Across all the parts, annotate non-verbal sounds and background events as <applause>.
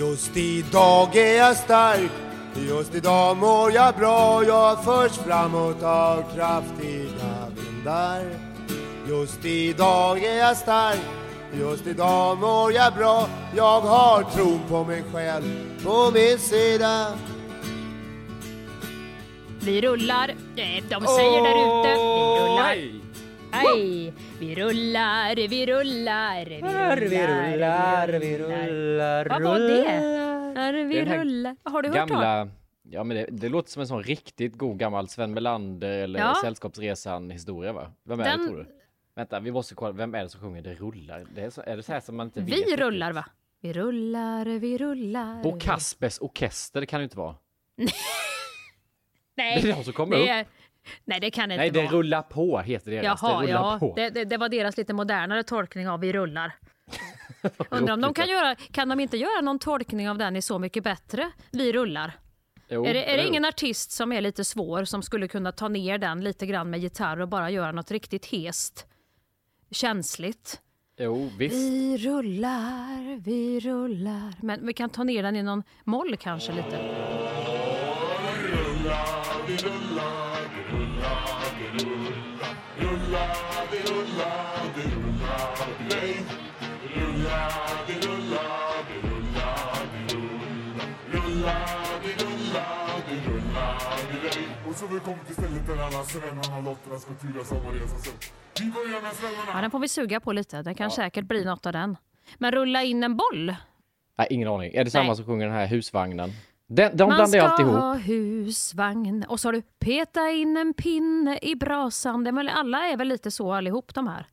Just idag är jag stark, just idag mår jag bra. Jag förs framåt av kraftiga vindar. Just idag är jag stark, just idag mår jag bra. Jag har tron på mig själv på min sida. Vi rullar. Eh, De säger där ute. Vi rullar. Hej! Vi rullar, vi rullar, vi rullar, Vi rullar, vi rullar, Vad var det? rullar. Är vi rullar. Har du hört? Gamla, ja men det, det låter som en sån riktigt god gammal Sven Melander eller Ja. Sällskapsresan historia va? Vem är Den- det tror du? Vänta, vi måste kolla, vem är det som sjunger Det rullar? Det är, så, är det så här som man inte vet? Vi riktigt? rullar va? Vi rullar, vi rullar. Bo Kaspers Orkester, det kan det inte vara. <laughs> Nej, Det är de som kommer det upp. Nej, det kan det Nej, inte det vara. rullar på heter deras. Jaha, det rullar ja. på. Det, det, det var deras lite modernare tolkning av Vi rullar. <laughs> Undrar om de kan göra, kan de inte göra någon tolkning av den i Så mycket bättre? Vi rullar. Jo, är det, är det ingen artist som är lite svår som skulle kunna ta ner den lite grann med gitarr och bara göra något riktigt hest? Känsligt. Jo, visst. Vi rullar, vi rullar. Men vi kan ta ner den i någon moll kanske lite. Och så vi kommit till stället där alla svennarna lotterna ska och resa sig. Vi börjar med svennarna. Ja, den får vi suga på lite. Det kan säkert bli något av den. Men rulla in en boll? Nej, ingen aning. Är det samma Nej. som sjunger den här husvagnen? Den, de Man ska jag alltid ihop. ha husvagn. Och så har du peta in en pinne i brasan. Alla är väl lite så allihop de här?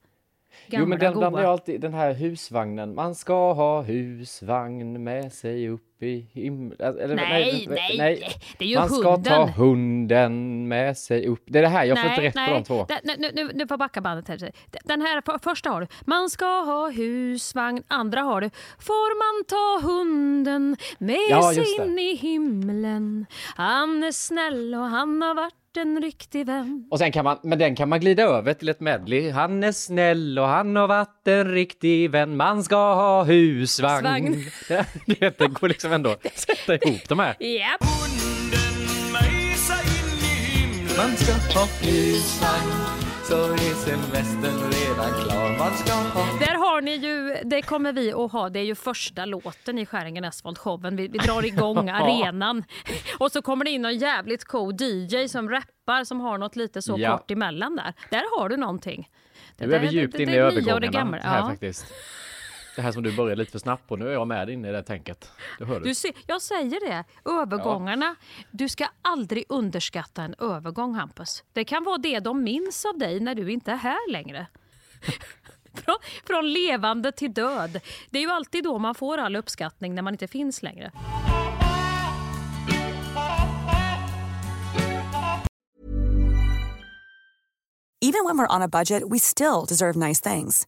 Gamla, Jo men den blandar jag alltid, den här husvagnen. Man ska ha husvagn med sig upp i himlen. Eller, Nej, nej, det är ju Man ska ta hunden. hunden med sig upp. Det är det här, jag får inte rätt på de två. Nu, nu, nu får backa bandet här. Den här för- första har du. Man ska ha husvagn. Andra har du. Får man ta hunden med Ja, sig in i himlen. Han är snäll och han har varit en riktig vän. Och sen kan man, men den kan man glida över till ett medley. Han är snäll och han har varit en riktig vän. Man ska ha husvagn. Svagn. <laughs> Det, det, det går liksom ändå att sätta ihop de här. Japp. Man ska ha husvagn så är semestern redan klar. Man ska ha... Där har ni ju, det kommer vi att ha, det är ju första låten i Skäringen Asphalt showen. Vi, vi drar igång <laughs> <laughs> arenan och så kommer det in någon jävligt cool DJ som rappar som har något lite så Ja. kort emellan där. Där har du någonting. Det Nu är vi djupt det- inne i övergångarna här Ja. faktiskt. Det här som du började lite för snabbt på, nu är jag med inne i det tänket. Det hör du. Du ser, jag säger det, övergångarna. Du ska aldrig underskatta en övergång Hampus. Det kan vara det de minns av dig när du inte är här längre. <laughs> Från, från levande till död. Det är ju alltid då man får all uppskattning när man inte finns längre. Even when we're on a budget, we still deserve nice things.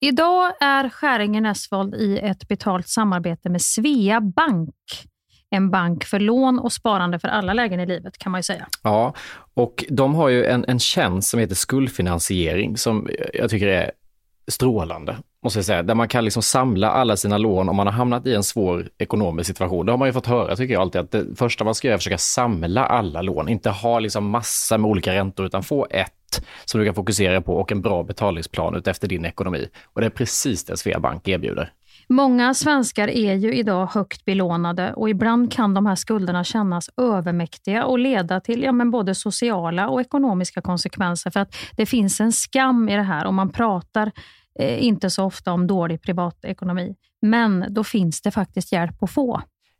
Idag är Skäringen Asphalt i ett betalt samarbete med Svea Bank. En bank för lån och sparande för alla lägen i livet kan man ju säga. Ja, och de har ju en, en tjänst som heter skuldfinansiering som jag tycker är strålande, måste jag säga. Där man kan liksom samla alla sina lån om man har hamnat i en svår ekonomisk situation. Det har man ju fått höra, tycker jag alltid, att det första man ska göra är att försöka samla alla lån. Inte ha liksom massa med olika räntor, utan få ett som du kan fokusera på och en bra betalningsplan utefter din ekonomi. Och det är precis det Sveabank erbjuder. Många svenskar är ju idag högt belånade och ibland kan de här skulderna kännas övermäktiga och leda till ja, men både sociala och ekonomiska konsekvenser. För att det finns en skam i det här och man pratar eh, inte så ofta om dålig privatekonomi. Men då finns det faktiskt hjälp att få.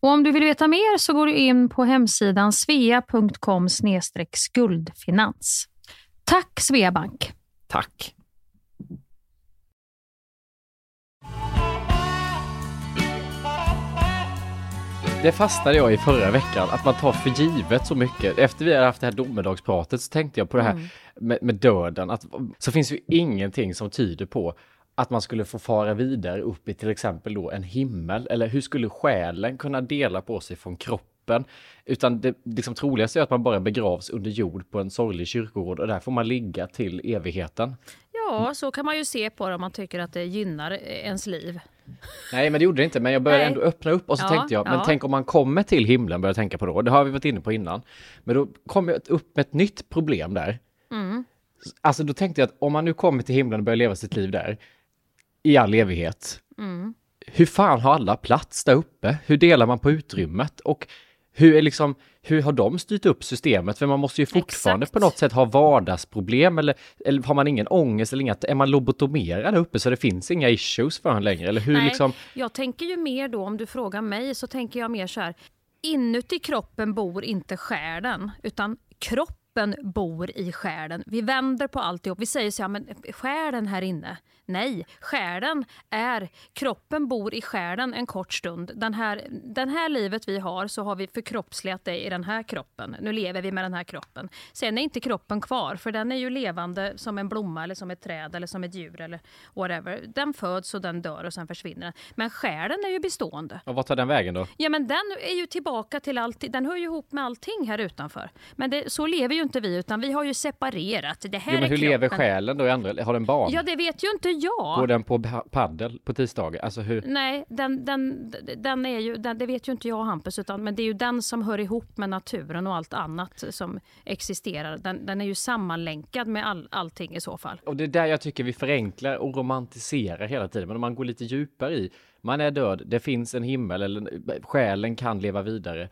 Och om du vill veta mer så går du in på hemsidan svea.com skuldfinans. Tack Sveabank! Tack! Det fastnade jag i förra veckan, att man tar för givet så mycket. Efter vi hade haft det här domedagspratet så tänkte jag på det här mm. med, med, döden. Att, så finns ju ingenting som tyder på att man skulle få fara vidare upp i till exempel då en himmel? Eller hur skulle själen kunna dela på sig från kroppen? Utan det liksom troligaste är att man bara begravs under jord på en sorglig kyrkogård och där får man ligga till evigheten. Ja, så kan man ju se på det om man tycker att det gynnar ens liv. Nej, men det gjorde det inte. Men jag började Nej. ändå öppna upp och så ja, tänkte jag, men ja. tänk om man kommer till himlen, började jag tänka på då. Det har vi varit inne på innan. Men då kom jag upp med ett nytt problem där. Mm. Alltså då tänkte jag att om man nu kommer till himlen och börjar leva sitt liv där, i all evighet. Mm. Hur fan har alla plats där uppe? Hur delar man på utrymmet? Och hur, är liksom, hur har de styrt upp systemet? För man måste ju fortfarande Exakt. på något sätt ha vardagsproblem eller, eller har man ingen ångest eller inget? Är man lobotomerad uppe så det finns inga issues för en längre? Eller hur Nej, liksom... jag tänker ju mer då, om du frågar mig, så tänker jag mer så här. Inuti kroppen bor inte själen, utan kroppen bor i själen. Vi vänder på alltihop. Vi säger så här, men själen här inne, Nej, själen är, kroppen bor i själen en kort stund. Den här, den här livet vi har så har vi förkroppsligat det i den här kroppen. Nu lever vi med den här kroppen. Sen är inte kroppen kvar för den är ju levande som en blomma eller som ett träd eller som ett djur eller whatever. Den föds och den dör och sen försvinner den. Men själen är ju bestående. Och vad tar den vägen då? Ja men den är ju tillbaka till allt, den hör ju ihop med allting här utanför. Men det, så lever ju inte vi utan vi har ju separerat. Det här jo, men hur kroppen. lever själen då? Har den barn? Ja det vet ju inte Ja. Går den på paddel på tisdagar? Alltså hur? Nej, den, den, den är ju, den, det vet ju inte jag Hampus, utan, men det är ju den som hör ihop med naturen och allt annat som existerar. Den, den är ju sammanlänkad med all, allting i så fall. Och det är där jag tycker vi förenklar och romantiserar hela tiden. Men om man går lite djupare i, man är död, det finns en himmel, eller själen kan leva vidare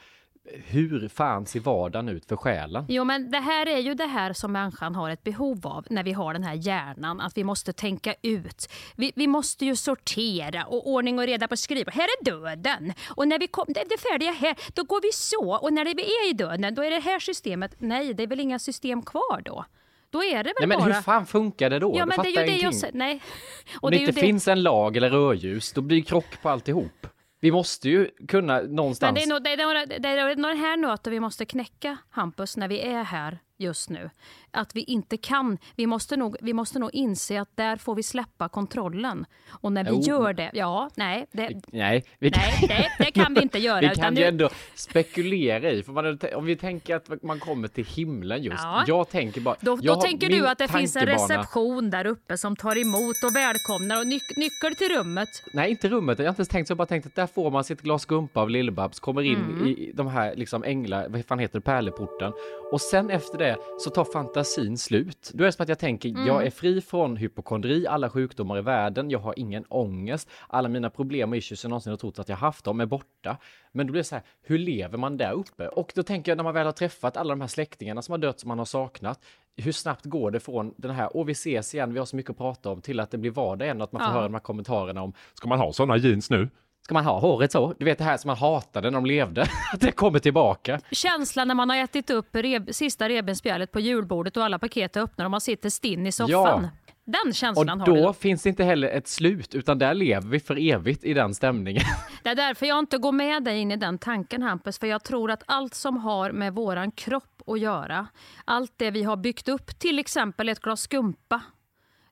hur fan ser vardagen ut för själen? Jo, men det här är ju det här som människan har ett behov av när vi har den här hjärnan, att vi måste tänka ut. Vi, vi måste ju sortera och ordning och reda på skrivbordet. Här är döden! Och när vi kom, det, det färdiga här, då går vi så. Och när vi är i döden, då är det här systemet. Nej, det är väl inga system kvar då? Då är det väl Nej, men bara... hur fan funkar det då? Ja, men det är ju det jag. Nej. <laughs> Och Om det, det inte det... finns en lag eller rödljus, då blir det krock på alltihop. Vi måste ju kunna någonstans... Men det är nog det, är, det, är, det här nöten vi måste knäcka, Hampus, när vi är här just nu. Att vi inte kan. Vi måste nog, vi måste nog inse att där får vi släppa kontrollen. Och när vi jo. gör det, ja, nej. Det, nej, vi kan, nej det, det, kan vi inte <laughs> göra. vi kan ju nu... ändå spekulera i, för man, om vi tänker att man kommer till himlen just. Ja. Jag tänker bara... Då, då tänker du att det finns en reception där uppe som tar emot och välkomnar och nyc nyckel till rummet. Nej, inte rummet. Jag har inte ens tänkt så. Jag bara tänkt att där får man sitt glas gumpa av Lill-Babs, kommer in mm. i de här liksom änglar, vad fan heter det, pärleporten. Och sen efter det så tar fantasin slut. Då är det som att jag tänker, mm. jag är fri från hypokondri, alla sjukdomar i världen, jag har ingen ångest, alla mina problem och issues jag någonsin har trott att jag haft, de är borta. Men då blir det så här, hur lever man där uppe? Och då tänker jag när man väl har träffat alla de här släktingarna som har dött som man har saknat, hur snabbt går det från den här, åh vi ses igen, vi har så mycket att prata om, till att det blir vardag igen att man får ja. höra de här kommentarerna om, ska man ha sådana jeans nu? Ska man ha håret så? Du vet det här som man hatade när de levde, <laughs> att det kommer tillbaka. Känslan när man har ätit upp reb, sista revbensspjället på julbordet och alla paket är öppna och man sitter stinn i soffan. Ja. Den Och känslan har du. då då. finns det inte heller ett slut, utan där lever vi för evigt i den stämningen. <laughs> Det är därför jag inte går med dig in i den tanken Hampus, för jag tror att allt som har med våran kropp att göra, allt det vi har byggt upp, till exempel ett glas skumpa,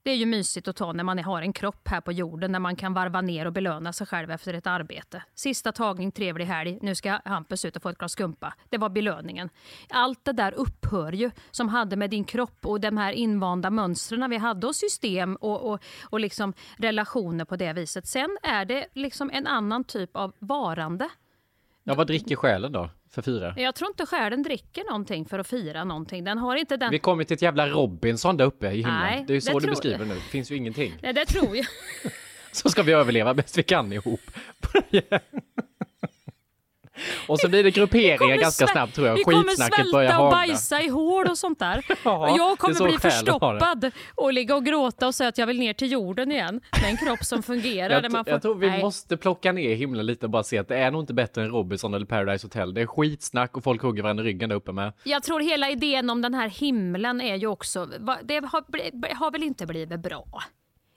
det är ju mysigt att ta när man har en kropp här på jorden, när man kan varva ner och belöna sig själv efter ett arbete. Sista tagning, trevlig helg, nu ska Hampus ut och få ett glas skumpa. Det var belöningen. Allt det där upphör ju, som hade med din kropp och de här invanda mönstren vi hade och system och, och, och liksom relationer på det viset. Sen är det liksom en annan typ av varande. Ja, vad dricker själen då för fyra? Jag tror inte själen dricker någonting för att fira någonting. Den har inte den... Vi kommer till ett jävla Robinson där uppe i himlen. Nej, det är ju så du tror- beskriver nu. Det finns ju ingenting. Nej, det tror jag. <laughs> Så ska vi överleva bäst vi kan ihop. <laughs> <laughs> Och så blir det grupperingar kommer ganska snabbt tror jag. Vi kommer Skitsnacket börjar svälta och bajsa i hål och sånt där. <laughs> Ja, och jag kommer bli förstoppad och ligga och gråta och säga att jag vill ner till jorden igen. Med en kropp som fungerar. Jag, där man får... jag tror vi Nej. måste plocka ner himlen lite och bara se att det är nog inte bättre än Robinson eller Paradise Hotel. Det är skitsnack och folk hugger varandra i ryggen där uppe med. Jag tror hela idén om den här himlen är ju också, det har, har väl inte blivit bra.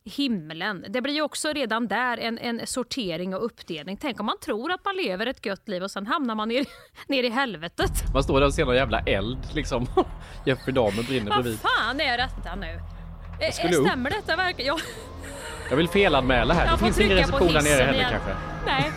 Himlen, det blir ju också redan där en, en sortering och uppdelning. Tänk om man tror att man lever ett gött liv och sen hamnar man ner, <laughs> ner i helvetet. Man står där och ser någon jävla eld liksom. <laughs> Jeffrey Dahmer brinner Vad bredvid. fan är detta nu? Eh, skulle upp. Stämmer detta verkligen? Jag, Jag vill felanmäla här. jag Det finns ingen reception där nere heller igen. kanske. Nej.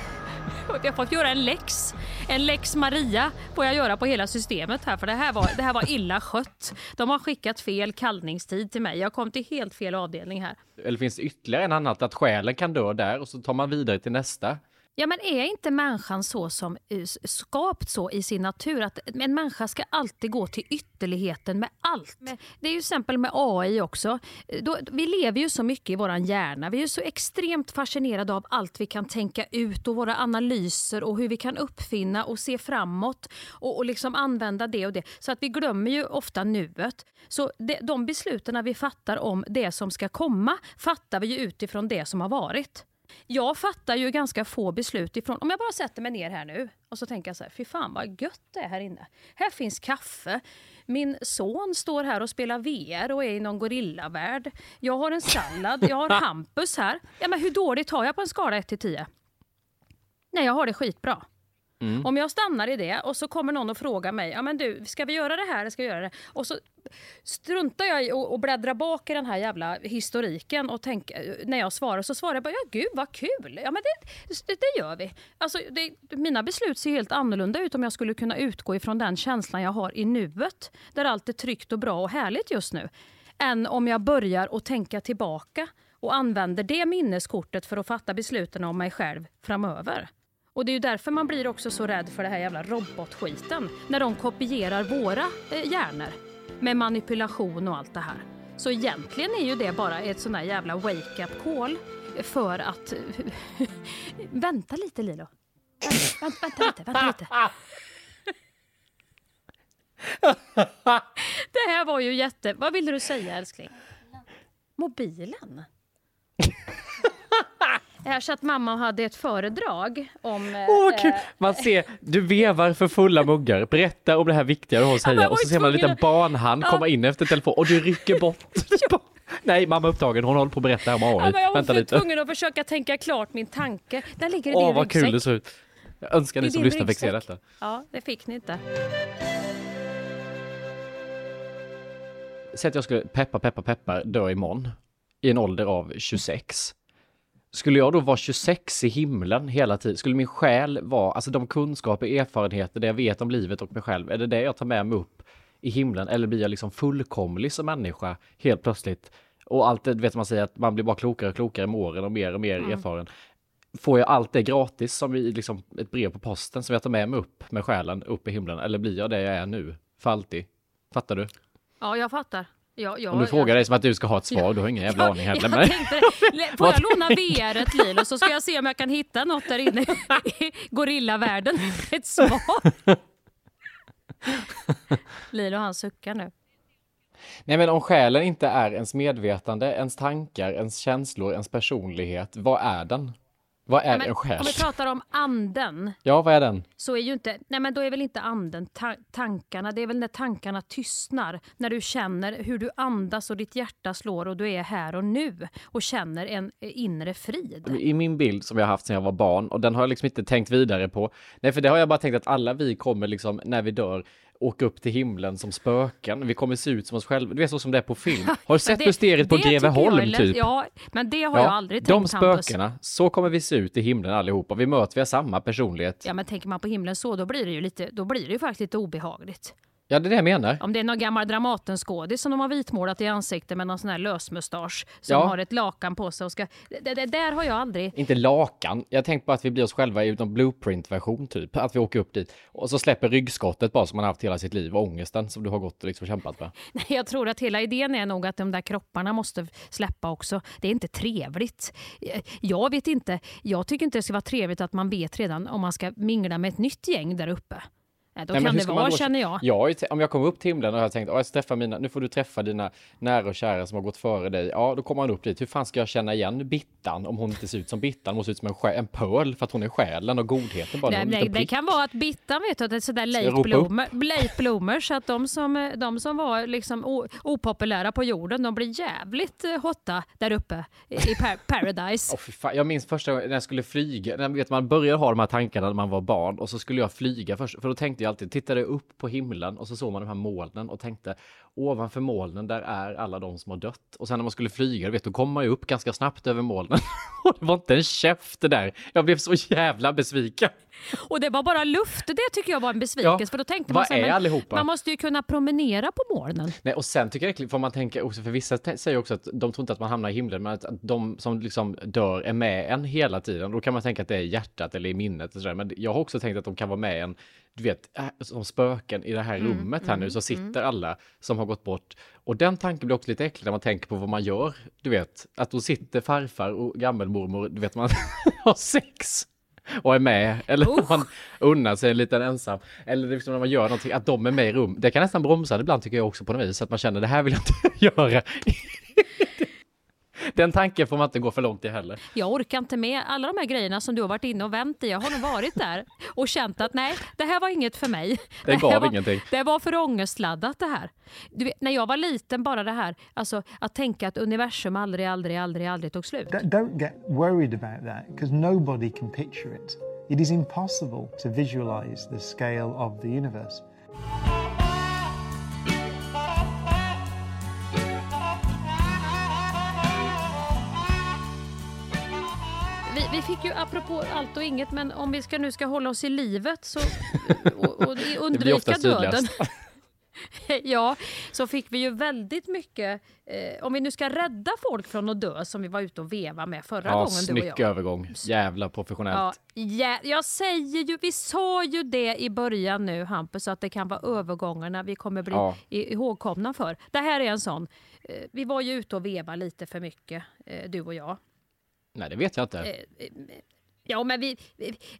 Jag får göra en lex. En lex Maria får jag göra på hela systemet här för det här var, det här var illa skött. De har skickat fel kallningstid till mig. Jag kom till helt fel avdelning här. Eller finns det ytterligare en annat att själen kan dö där och så tar man vidare till nästa. Ja, men är inte människan så som skapt så i sin natur att en människa ska alltid gå till ytterligheten med allt? Det är ju exempel med AI också. Då, vi lever ju så mycket i våran hjärna. Vi är ju så extremt fascinerade av allt vi kan tänka ut och våra analyser och hur vi kan uppfinna och se framåt och, och liksom använda det och det. Så att vi glömmer ju ofta nuet. Så det, de besluten vi fattar om det som ska komma fattar vi ju utifrån det som har varit. Jag fattar ju ganska få beslut ifrån, om jag bara sätter mig ner här nu och så tänker jag så här, fy fan vad gött det är här inne. Här finns kaffe, min son står här och spelar VR och är i någon gorillavärld. Jag har en sallad, jag har <laughs> Hampus här. Ja men hur dåligt har jag på en skala 1 till 10? Nej, jag har det skitbra. Mm. Om jag stannar i det och så kommer någon och frågar mig, ja men du, ska vi göra det här eller ska vi göra det? Och så struntar jag i att och bläddra bak i den här jävla historiken och tänk, eh, när jag svarar så svarar jag bara, ja gud vad kul, ja men det, det, det gör vi. Alltså, det, mina beslut ser helt annorlunda ut om jag skulle kunna utgå ifrån den känslan jag har i nuet, där allt är tryggt och bra och härligt just nu, än om jag börjar att tänka tillbaka och använder det minneskortet för att fatta besluten om mig själv framöver. Och det är ju därför man blir också så rädd för det här jävla robotskiten. När de kopierar våra eh, hjärnor med manipulation och allt det här. Så egentligen är ju det bara ett sån här jävla wake-up call för att... <laughs> vänta lite Lilo. Vänta, vänta lite, vänta lite. <laughs> Det här var ju jätte... Vad ville du säga älskling? Mobilen? <laughs> Jag så att mamma hade ett föredrag om... eh, Åh, kul! eh, Man ser, du vevar för fulla muggar, berätta om det här viktiga du har att säga och så ser man en liten barnhand komma in efter telefon och du rycker bort. <laughs> Nej, mamma är upptagen, hon håller på att berätta om AI. Ja, jag var Vänta lite. tvungen att försöka tänka klart min tanke. Där ligger i Åh, din vad ryggsäck. kul det ser ut. Jag önskar ni som lyssnar fick se detta. Ja, det fick ni inte. Säg att jag skulle peppa, peppa, peppa dö imorgon i en ålder av 26. Skulle jag då vara 26 i himlen hela tiden? Skulle min själ vara, alltså de kunskaper, erfarenheter, det jag vet om livet och mig själv, är det det jag tar med mig upp i himlen? Eller blir jag liksom fullkomlig som människa helt plötsligt? Och allt det, vet man säger att man blir bara klokare och klokare med åren och mer och mer erfaren. Får jag allt det gratis som i liksom ett brev på posten som jag tar med mig upp med själen upp i himlen? Eller blir jag det jag är nu? För alltid? Fattar du? Ja, jag fattar. Ja, ja, Om du frågar dig som att du ska ha ett svar, du har ingen jävla aning heller. Jag tänkte, får jag <laughs> låna VR ett Lilo så ska jag se om jag kan hitta något där inne i <laughs> gorillavärlden. <laughs> Ett svar. Lilo han suckar nu. Nej men om själen inte är ens medvetande, ens tankar, ens känslor, ens personlighet, vad är den? Vad är Men en själ? Om vi pratar om anden Ja, vad är den? så är ju inte, nej men då är väl inte anden ta tankarna, det är väl när tankarna tystnar. När du känner hur du andas och ditt hjärta slår och du är här och nu och känner en eh, inre frid. I min bild som jag har haft sedan jag var barn och den har jag liksom inte tänkt vidare på. Nej, för det har jag bara tänkt att alla vi kommer liksom när vi dör åka upp till himlen som spöken. Vi kommer se ut som oss själva. Du vet så som det är på film. <laughs> Har du sett det- mysteriet på Greveholm typ? Ja, men det har jag aldrig de tänkt Hampus. spökena, så kommer vi se ut i himlen allihopa. Vi möter, vi har samma personlighet. Ja men tänker man på himlen så då blir det ju lite, då blir det ju faktiskt lite obehagligt. Ja, det är det jag menar. Om det är någon gammal Dramatenskådis som de har vitmålat i ansiktet med någon sån här lösmustasch som Ja. har ett lakan på sig och ska... Det, det där har jag aldrig... Inte lakan. Jag tänkte bara att vi blir oss själva i någon blueprint-version typ. Att vi åker upp dit och så släpper ryggskottet bara som man har haft hela sitt liv och ångesten som du har gått och liksom kämpat med. <laughs> Nej, jag tror att hela idén är nog att de där kropparna måste släppa också. Det är inte trevligt. Jag vet inte. Jag tycker inte det ska vara trevligt att man vet redan om man ska mingla med ett nytt gäng där uppe. Nej, Då Nej, kan det vara, då- känner jag. T- om jag kommer upp till himlen och jag tänkt, "Åh, jag ska träffa mina, nu får du träffa dina nära och kära som har gått före dig. Ja, då kommer man upp dit. Hur fan ska jag känna igen Bittan om hon inte ser ut som Bittan? Hon måste se ut som en, en pöl för att hon är själen och godheten bara. Nej, nej, det kan vara att Bittan vet du, att det är sådär late bloomer, bloomers, att de som, de som var liksom opopulära på jorden, de blir jävligt eh, hotta där uppe i par, <laughs> paradise. Fy fan. Jag minns första gången när jag skulle flyga, när vet, man började ha de här tankarna när man var barn och så skulle jag flyga först, för då tänkte jag alltid, tittade upp på himlen och så såg man de här molnen och tänkte ovanför molnen där är alla de som har dött. Och sen när man skulle flyga, vet, då kom man ju upp ganska snabbt över molnen. <laughs> och det var inte en käft det där. Jag blev så jävla besviken. Och det var bara luft, det tycker jag var en besvikelse. Ja, för då tänkte man, så här, man måste ju kunna promenera på molnen. Nej, och sen tycker jag får man tänka också, för vissa säger också att de tror inte att man hamnar i himlen, men att de som liksom dör är med en hela tiden. Då kan man tänka att det är i hjärtat eller i minnet. Och sådär. Men jag har också tänkt att de kan vara med en, du vet, äh, som spöken i det här rummet här nu, så sitter alla som har gått bort. Och den tanken blir också lite äcklig när man tänker på vad man gör. Du vet, att då sitter farfar och gammelmormor, du vet, man <laughs> har sex och är med, eller Usch. man unnar sig en liten ensam, eller liksom när man gör någonting, att de är med i rum. Det kan nästan bromsa det ibland tycker jag också på något vis, att man känner det här vill jag inte <laughs> göra. Den tanken får man inte gå för långt i heller. Jag orkar inte med alla de här grejerna som du har varit inne och vänt i. Jag har nog varit där och känt att nej, det här var inget för mig. Det här gav var, ingenting. Det var för ångestladdat det här. Du vet, när jag var liten, bara det här, alltså att tänka att universum aldrig, aldrig, aldrig, aldrig tog slut. Don't get worried about that because nobody can picture it. It is impossible to visualize the scale of the universe. Vi, vi fick ju, apropå allt och inget, men om vi ska, nu ska hålla oss i livet så, <laughs> och, och undvika döden. <laughs> ja, så fick vi ju väldigt mycket, eh, om vi nu ska rädda folk från att dö som vi var ute och veva med förra Ja, gången du och snygg jag. övergång. Jävla professionellt. Ja, ja, jag säger ju, vi sa ju det i början nu Hampus, att det kan vara övergångarna vi kommer bli Ja. ihågkomna för. Det här är en sån. Eh, Vi var ju ute och veva lite för mycket, eh, du och jag. Nej, det vet jag inte. Eh, Ja, men vi,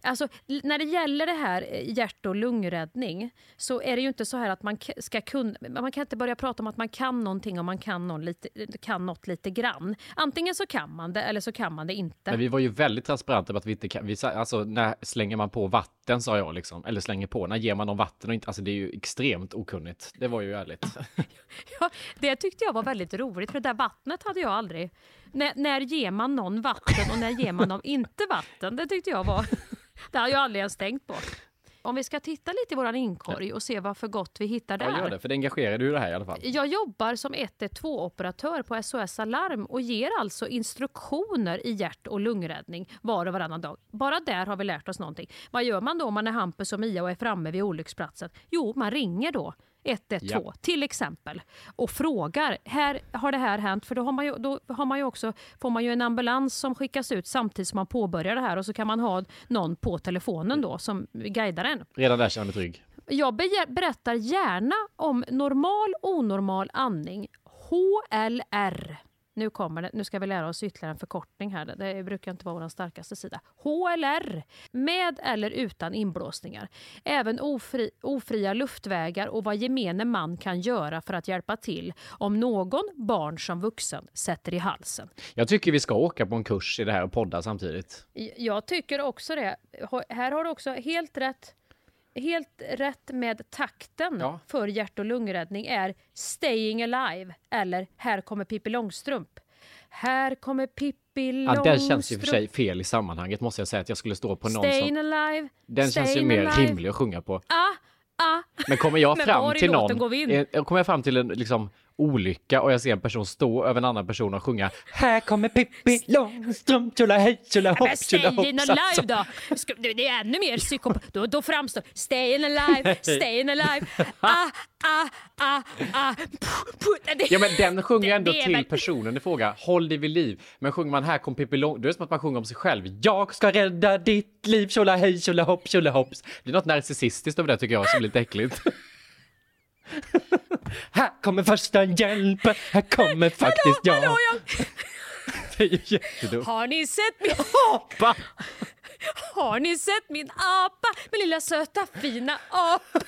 alltså, när det gäller det här eh, hjärt och lungräddning så är det ju inte så här att man ska kunna, man kan inte börja prata om att man kan någonting om man kan, någon lite, kan något lite grann. Antingen så kan man det eller så kan man det inte. Men vi var ju väldigt transparenta med att vi inte kan, vi, alltså när slänger man på vatten sa jag liksom, eller slänger på, när ger man dem vatten och inte, alltså det är ju extremt okunnigt. Det var ju ärligt. <laughs> Ja, det tyckte jag var väldigt roligt, för det där vattnet hade jag aldrig... När, när ger man någon vatten och när ger man dem inte vatten? Det tyckte jag var... <laughs> Det har jag aldrig ens tänkt på. Om vi ska titta lite i våran inkorg och se vad för gott vi hittar där. Ja, gör det, för det engagerade ju det här i alla fall. Jag jobbar som 112-operatör på SOS Alarm och ger alltså instruktioner i hjärt och lungräddning var och varannan dag. Bara där har vi lärt oss någonting. Vad gör man då om man är Hampus och Mia och är framme vid olycksplatsen? Jo, man ringer då 112 Ja. till exempel och frågar, här har det här hänt? För då, har man ju, då har man ju också, får man ju en ambulans som skickas ut samtidigt som man påbörjar det här och så kan man ha någon på telefonen då som guidar en. Redan där känner mig trygg. Jag berättar gärna om normal onormal andning, HLR. Nu kommer det. Nu ska vi lära oss ytterligare en förkortning här. Det brukar inte vara vår starkaste sida. HLR. Med eller utan inblåsningar. Även ofri, ofria luftvägar och vad gemene man kan göra för att hjälpa till om någon, barn som vuxen, sätter i halsen. Jag tycker vi ska åka på en kurs i det här och podda samtidigt. Jag tycker också det. Här har du också helt rätt helt rätt med takten Ja. för hjärt och lungräddning är Staying Alive eller Här kommer Pippi Långstrump. Här kommer Pippi Ja, Långstrump. den känns ju för sig fel i sammanhanget måste jag säga att jag skulle stå på någon Staying som... Alive. Den känns ju mer alive. rimlig att sjunga på. Ah, ah. Men kommer jag fram till någon, går vi in? eh, kommer jag fram till en liksom, olycka och jag ser en person stå över en annan person och sjunga Här kommer Pippi Långstrump, tjolahej, Men tjolahopp, Staying tjolahopp. Alive då? Det är ännu mer psykop... Då, då framstår Staying Alive, Staying Alive. <laughs> Ah, ah, ah, ah. Puh, puh. Det- Ja men den sjunger ändå till personen i fråga, håll dig vid liv. Men sjunger man här kom Pippi Lång, då är det som att man sjunger om sig själv. Jag ska rädda ditt liv, tjolahej, tjolahopp, tjolahopps. Det är något narcissistiskt över det tycker jag som är lite äckligt. <laughs> här kommer första hjälpen, här kommer faktiskt jag. Hallå, jag... <laughs> Det är ju jättedumt. Har ni sett min Apa! Har ni sett min apa? Min lilla söta fina apa.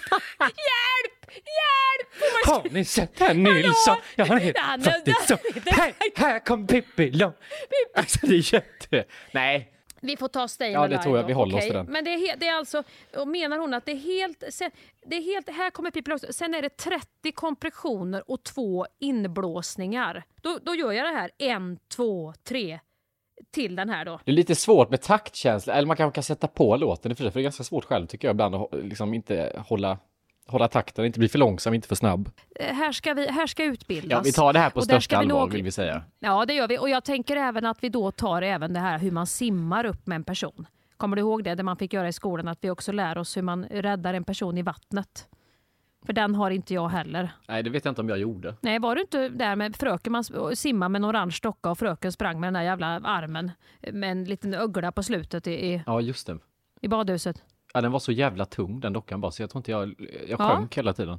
Hjälp! Hjälp! Har ni sett herr Nilsson? Ja, han är är- faktiskt så. Här, här kom Pippi Lång. Alltså det är jätte... Nej, Vi får ta Stay Ja, det tror jag. Vi håller oss okej? till den. Men det är, det är alltså, och menar hon att det är helt, sen, det är helt, här kommer Pippi sen är det 30 kompressioner och två inblåsningar. Då, då gör jag det här, en, två, tre, till den här då. Det är lite svårt med taktkänsla, eller man kanske kan sätta på låten i för det är ganska svårt själv tycker jag ibland att liksom inte hålla, hålla takten, inte bli för långsam, inte för snabb. Eh, Här ska, vi, här ska utbildas. Ja, vi tar det här på Och största vi allvar nog- vill vi säga. Ja, det gör vi. Och jag tänker även att vi då tar även det här hur man simmar upp med en person. Kommer du ihåg det, det man fick göra i skolan? Att vi också lär oss hur man räddar en person i vattnet. För den har inte jag heller. Nej, det vet jag inte om jag gjorde. Nej, var du inte där med fröken? Man simmade med en orange docka och fröken sprang med den där jävla armen med en liten ögla på slutet i, i, Ja, just det. i badhuset. Ja, den var så jävla tung den dockan bara, så jag tror inte jag, jag Ja. sjönk hela tiden.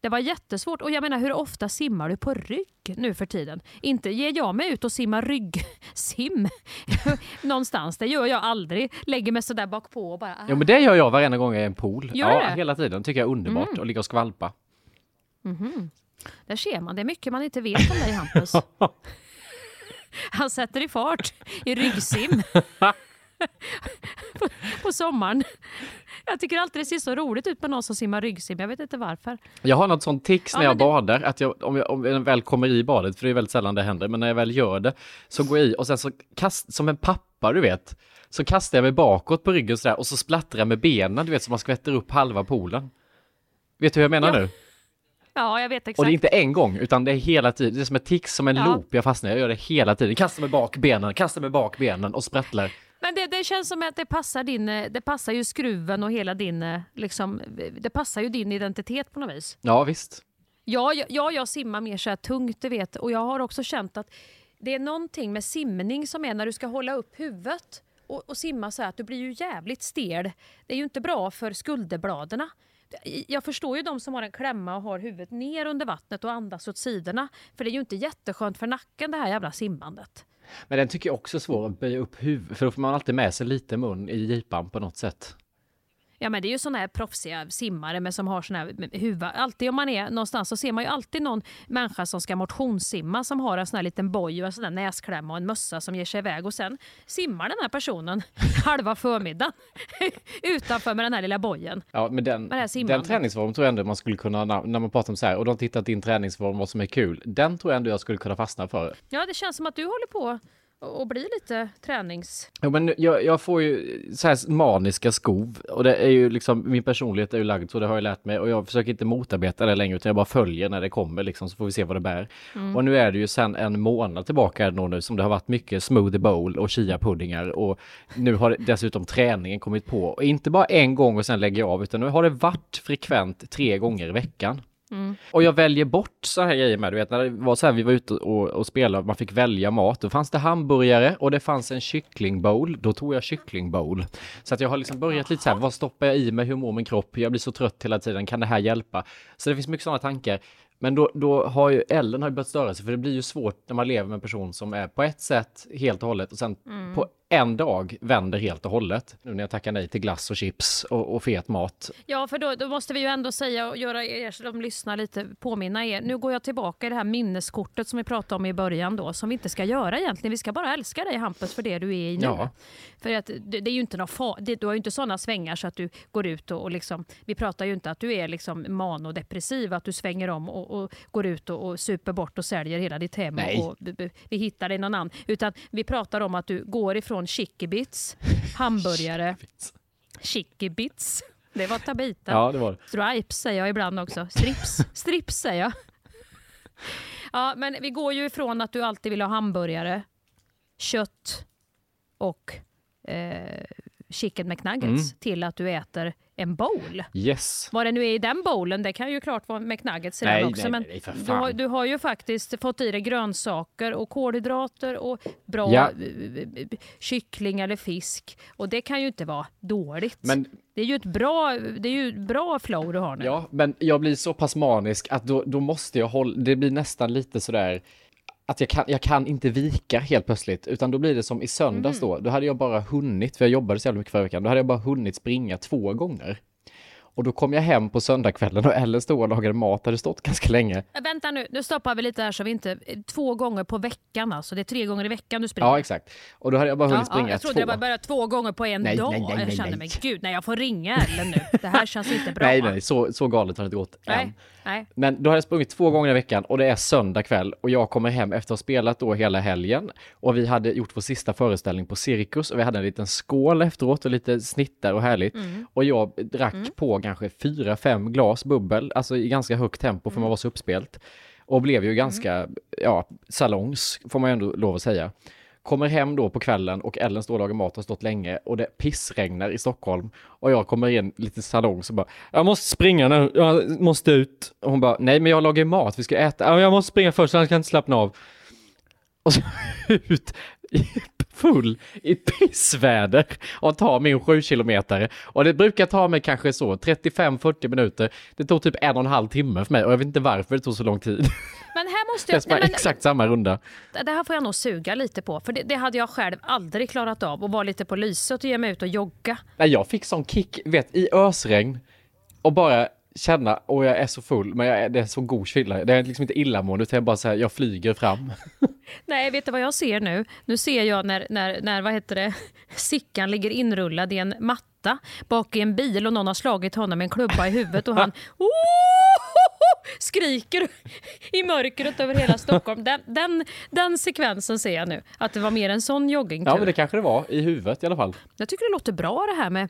Det var jättesvårt. Och jag menar, hur ofta simmar du på rygg nu för tiden? Inte ger jag mig ut och simmar ryggsim <laughs> <laughs> någonstans. Det gör jag aldrig. Lägger mig sådär bak på och bara... Ja, men det gör jag varenda gång jag är i en pool. Gör ja, det? hela tiden. Tycker jag är underbart att ligga och skvalpa. Där ser man. Det är mycket man inte vet om dig Hampus. <laughs> Han sätter i fart i ryggsim. På, på sommaren. Jag tycker alltid det ser så roligt ut med någon som simmar ryggsim. Jag vet inte varför. Jag har något sånt tics när Ja, jag det- badar, att jag, om, jag, om jag väl kommer i badet, för det är väldigt sällan det händer, men när jag väl gör det så går jag i och sen så kast, som en pappa du vet, så kastar jag mig bakåt på ryggen sådär och så splattrar jag med benen, du vet, så man skvätter upp halva poolen. Vet du hur jag menar Ja, nu? Ja, jag vet exakt. Och det är inte en gång, utan det är hela tiden, det är som ett tics, som en Ja. loop, jag fastnar, jag gör det hela tiden, kastar mig bak benen, kastar mig bak benen och sprattlar. Men det, det känns som att det passar din, eh, det passar ju skruven och hela din, eh, liksom, det passar ju din identitet på något vis. Ja, visst. Ja, jag, ja, jag simmar mer så här tungt, du vet. Och jag har också känt att det är någonting med simning som är när du ska hålla upp huvudet och, och simma så här att du blir ju jävligt stel. Det är ju inte bra för skulderbladerna. Jag förstår ju de som har en klämma och har huvudet ner under vattnet och andas åt sidorna. För det är ju inte jätteskönt för nacken det här jävla simmandet. Men den tycker jag också är svår att böja upp huvudet, för då får man alltid med sig lite mun i jipan på något sätt. Ja men det är ju såna här proffsiga simmare med som har såna här huvud. Alltid om man är någonstans så ser man ju alltid någon människa som ska motionssimma som har en sån här liten boj och en sån där näsklämma och en mössa som ger sig iväg och sen simmar den här personen <laughs> halva förmiddagen <laughs> utanför med den här lilla bojen. Ja, men den, den träningsformen tror jag ändå man skulle kunna, när när man pratar om så här, och de tittar din träningsform, vad som är kul, den tror jag ändå jag skulle kunna fastna för. Ja det känns som att du håller på och bli lite tränings... Jo, men jag, jag får ju så här maniska skov. Och det är ju liksom, min personlighet är ju lagd så det har jag lärt mig. Och jag försöker inte motarbeta det längre utan jag bara följer när det kommer liksom så får vi se vad det bär. Och nu är det ju sen en månad tillbaka är det nog nu som det har varit mycket smoothie bowl och chia puddingar. Och nu har dessutom träningen kommit på. Och inte bara en gång och sen lägger jag av utan nu har det varit frekvent tre gånger i veckan. Och jag väljer bort så här grejer med, du vet när det var så här vi var ute och, och spelade, man fick välja mat, då fanns det hamburgare och det fanns en kycklingbowl, då tog jag kycklingbowl. Så att jag har liksom börjat lite så här, vad stoppar jag i mig, hur mår min kropp, jag blir så trött hela tiden, kan det här hjälpa? Så det finns mycket sådana tankar. Men då, då har ju Ellen har ju börjat störa sig för det blir ju svårt när man lever med en person som är på ett sätt helt och hållet och sen Mm. på en dag vänder helt och hållet. Nu när jag tackar nej till glass och chips och, och fet mat. Ja, för då, då måste vi ju ändå säga och göra er som lyssnar lite, påminna er. Nu går jag tillbaka i det här minneskortet som vi pratade om i början då, som vi inte ska göra egentligen. Vi ska bara älska dig Hampus för det du är i nu. Ja. För att det, det är ju inte någon fa- det, du har ju inte sådana svängar så att du går ut och, och liksom, vi pratar ju inte att du är liksom manodepressiv, att du svänger om och, och går ut och, och super bort och säljer hela ditt hem Nej. och, vi hittar dig någon annan. Utan vi pratar om att du går ifrån chickibits, hamburgare, chickibits. Det var Tabita. Ja, det var det. Stripes säger jag ibland också. Strips, strips säger jag. Ja, men vi går ju ifrån att du alltid vill ha hamburgare, kött och eh, chicken McNuggets till att du äter en bowl. Yes. Vad det nu är i den bowlen, det kan ju klart vara McNuggets i Nej, den också. nej, men nej, du, har, du har ju faktiskt fått i dig grönsaker och kolhydrater och bra Ja. eh, eh, kyckling eller fisk. Och det kan ju inte vara dåligt. Men Det är ju ett bra, det är ju bra flow du har nu. Ja, men jag blir så pass manisk att då, då måste jag hålla, det blir nästan lite sådär att jag kan, jag kan inte vika helt plötsligt, utan då blir det som i söndags då, då hade jag bara hunnit, för jag jobbade så jävla mycket förra veckan, då hade jag bara hunnit springa två gånger. Och då kom jag hem på söndagskvällen och Ellen stod och lagade mat, hade stått ganska länge. Äh, Vänta nu, nu stoppar vi lite här så vi inte... Två gånger på veckan alltså. Det är tre gånger i veckan du springer. Ja, exakt. Och då hade jag bara hunnit Ja, springa ja, jag trodde två. det var bara två gånger på en Nej, dag. nej, nej, jag nej, kände nej. mig, gud, nej jag får ringa Ellen nu. Det här känns inte bra. <laughs> Nej, nej, så, så galet har det inte gått än. Nej. Men då har jag sprungit två gånger i veckan och det är söndag kväll och jag kommer hem efter att ha spelat då hela helgen. Och vi hade gjort vår sista föreställning på Cirkus och vi hade en liten skål efteråt och lite snittar och härligt. Och jag drack på kanske fyra, fem glas bubbel, alltså i ganska högt tempo för man var så uppspelt. Och blev ju ganska, ja, salongs får man ju ändå lov att säga. Kommer hem då på kvällen och Ellen står och lagar mat och har stått länge och det pissregnar i Stockholm. Och jag kommer in lite salong så bara, jag måste springa nu, jag måste ut. Och hon bara, nej men jag lagar mat, vi ska äta. Ja, jag måste springa först, annars kan jag inte slappna av. Och så <laughs> ut full i pissväder och tar min sju kilometer. Och det brukar ta mig kanske så 35-40 minuter. Det tog typ en och en halv timme för mig och jag vet inte varför det tog så lång tid. Men här måste jag... Nej, men, exakt samma runda. det här får jag nog suga lite på. För det, det hade jag själv aldrig klarat av. Att vara lite på lyset och ge mig ut och jogga. Nej, jag fick sån kick, vet, i ösregn och bara känna, och jag är så full, men jag är, det är så god kyla. Det är liksom inte illamående, utan jag bara säger jag flyger fram. <laughs> Nej, vet du vad jag ser nu? Nu ser jag när, när, när vad heter det, <laughs> Sickan ligger inrullad i en matta bak i en bil och någon har slagit honom med en klubba i huvudet och han oh, <laughs> <laughs> skriker i mörkret över hela Stockholm. Den, den, den sekvensen ser jag nu, att det var mer en sån joggingtur. Ja, men det kanske det var, i huvudet i alla fall. Jag tycker det låter bra det här med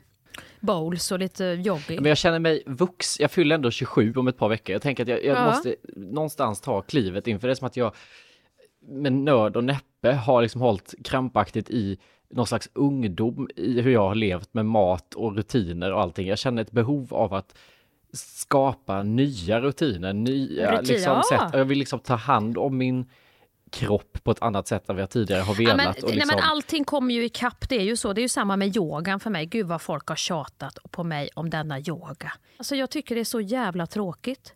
bowls och lite jogging. Men jag känner mig vux, jag fyller ändå 27 om ett par veckor. Jag tänker att jag, jag Ja. måste någonstans ta klivet inför det som att jag med nöd och näppe har liksom hållit krampaktigt i någon slags ungdom i hur jag har levt med mat och rutiner och allting. Jag känner ett behov av att skapa nya rutiner, nya Rutin, liksom, ja. sätt. Jag vill liksom ta hand om min kropp på ett annat sätt än vad jag tidigare har Ja, velat. men, och liksom, nej, men allting kommer ju ikapp. Det är ju så. Det är ju samma med yogan för mig. Gud vad folk har tjatat på mig om denna yoga. Alltså jag tycker det är så jävla tråkigt.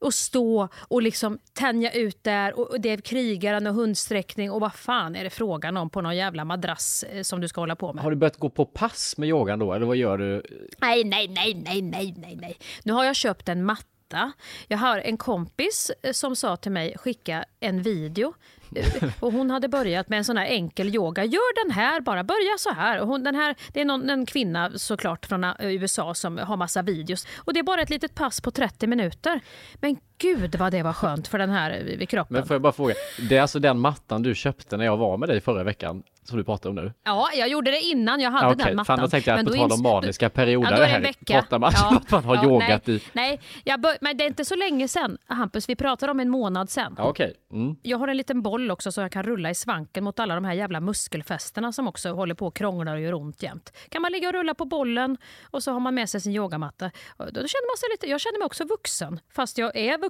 Att stå och liksom tänja ut där och och det är krigaren och hundsträckning och vad fan är det frågan om på någon jävla madrass eh, som du ska hålla på med? Har du börjat gå på pass med yogan då, eller vad gör du? Nej, nej, nej, nej, nej, nej, nej. Nu har jag köpt en matta. Jag har en kompis eh, som sa till mig skicka en video. <laughs> Och hon hade börjat med en sån här enkel yoga. Gör den här bara, börja så här. Och hon, den här det är någon, en kvinna såklart från eh, USA som har massa videos. Och det är bara ett litet pass på 30 minuter. Men gud vad det var skönt för den här eh, vid kroppen. Men får jag bara fråga, det är alltså den mattan du köpte när jag var med dig förra veckan som du pratade om nu? Ja, jag gjorde det innan jag hade Ja, den okej. mattan. Fan, då tänkte jag Men på tal om maniska perioder Ja, det här. Pratar man om <laughs> att man har yogat nej, i... Nej, jag bör, men det är inte så länge sen, Hampus. Vi pratar om en månad sen. Ja, okej. Mm. Jag har en liten boll också så jag kan rulla i svanken mot alla de här jävla muskelfästena som också håller på och krånglar och gör ont jämt. Kan man ligga och rulla på bollen och så har man med sig sin yogamatta. Då känner man sig lite, jag känner mig också vuxen, fast jag är vuxen.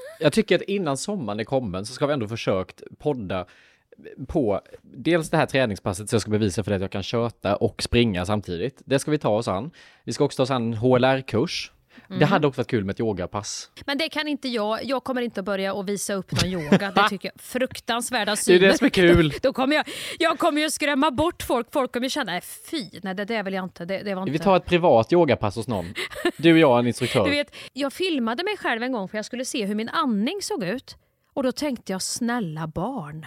<laughs> Jag tycker att innan sommaren är kommen så ska vi ändå försökt podda på dels det här träningspasset så jag ska bevisa för dig att jag kan köta och springa samtidigt. Det ska vi ta oss an. Vi ska också ta oss an en HLR-kurs. Det hade också varit kul med ett yogapass. Men det kan inte jag. Jag kommer inte börja och visa upp någon <laughs> yoga. Det tycker jag fruktansvärda Det är syner. det som är kul. <laughs> Då kommer jag, jag kommer ju skrämma bort folk. Folk kommer ju känna, nej fy, nej det där vill jag inte. Det, det var inte. Vi tar ett privat yogapass hos någon. Du och jag, en instruktör. <laughs> Du vet, jag filmade mig själv en gång för jag skulle se hur min andning såg ut. Och då tänkte jag, snälla barn,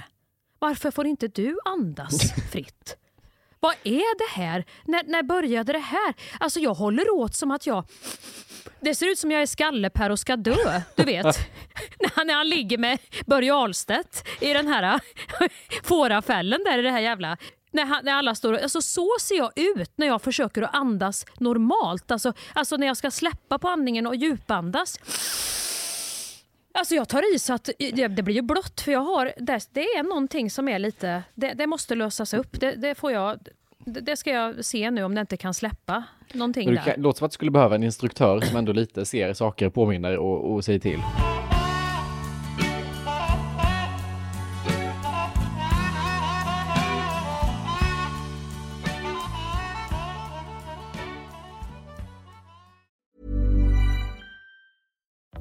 varför får inte du andas fritt? Vad är det här? När, när började det här? Alltså jag håller åt som att jag... Det ser ut som jag är skallepär och ska dö, du vet. <laughs> när, han, när han ligger med Börje Ahlstedt i den här <laughs> fårafällen där i det här jävla... När, han, när alla står, alltså så ser jag ut när jag försöker att andas normalt. Alltså, alltså när jag ska släppa på andningen och djupandas. Alltså jag tar i så att det, det blir ju blått för jag har, det, det är någonting som är lite, det, det måste lösas upp. Det, det får jag, det, ska jag se nu om det inte kan släppa någonting Men där. kan- låter som att du skulle behöva en instruktör som ändå lite ser saker, påminner och, och säger till.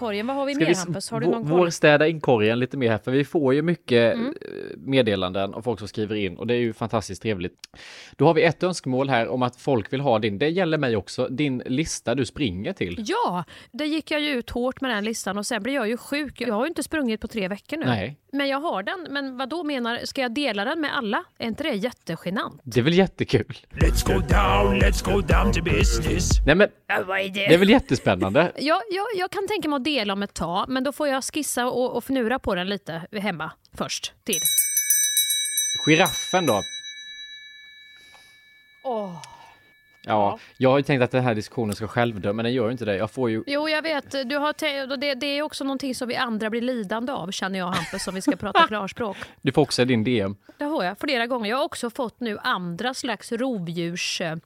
Inkorgen, vad har vi Ska mer vi Hampus? Har du någon koll? vårstäda inkorgen lite mer här, för vi får ju mycket Mm. eh, meddelanden och folk som skriver in och det är ju fantastiskt trevligt. Då har vi ett önskemål här om att folk vill ha din, det gäller mig också, din lista du springer till. Ja, det gick jag ju ut hårt med den listan och sen blev jag ju sjuk. Jag har ju inte sprungit på tre veckor nu. Nej. Men jag har den. Men vad då menar, ska jag dela den med alla? Är inte det jättegenant? Det är väl jättekul? Let's go down, let's go down to business. Nej men, vad är det är väl jättespännande? Jag, jag, jag kan tänka mig att dela om ett tag, men då får jag skissa och, och fnura på den lite hemma först. Till. Giraffen då? Åh. Ja, jag har ju tänkt att den här diskussionen ska självdö, men den gör ju inte det. Jag får ju... Jo, jag vet. Du har det, det är också någonting som vi andra blir lidande av, känner jag Hampus, om vi ska prata <laughs> klarspråk. Du får också din DM. Det har jag flera gånger. Jag har också fått nu andra slags rovdjurs, eh,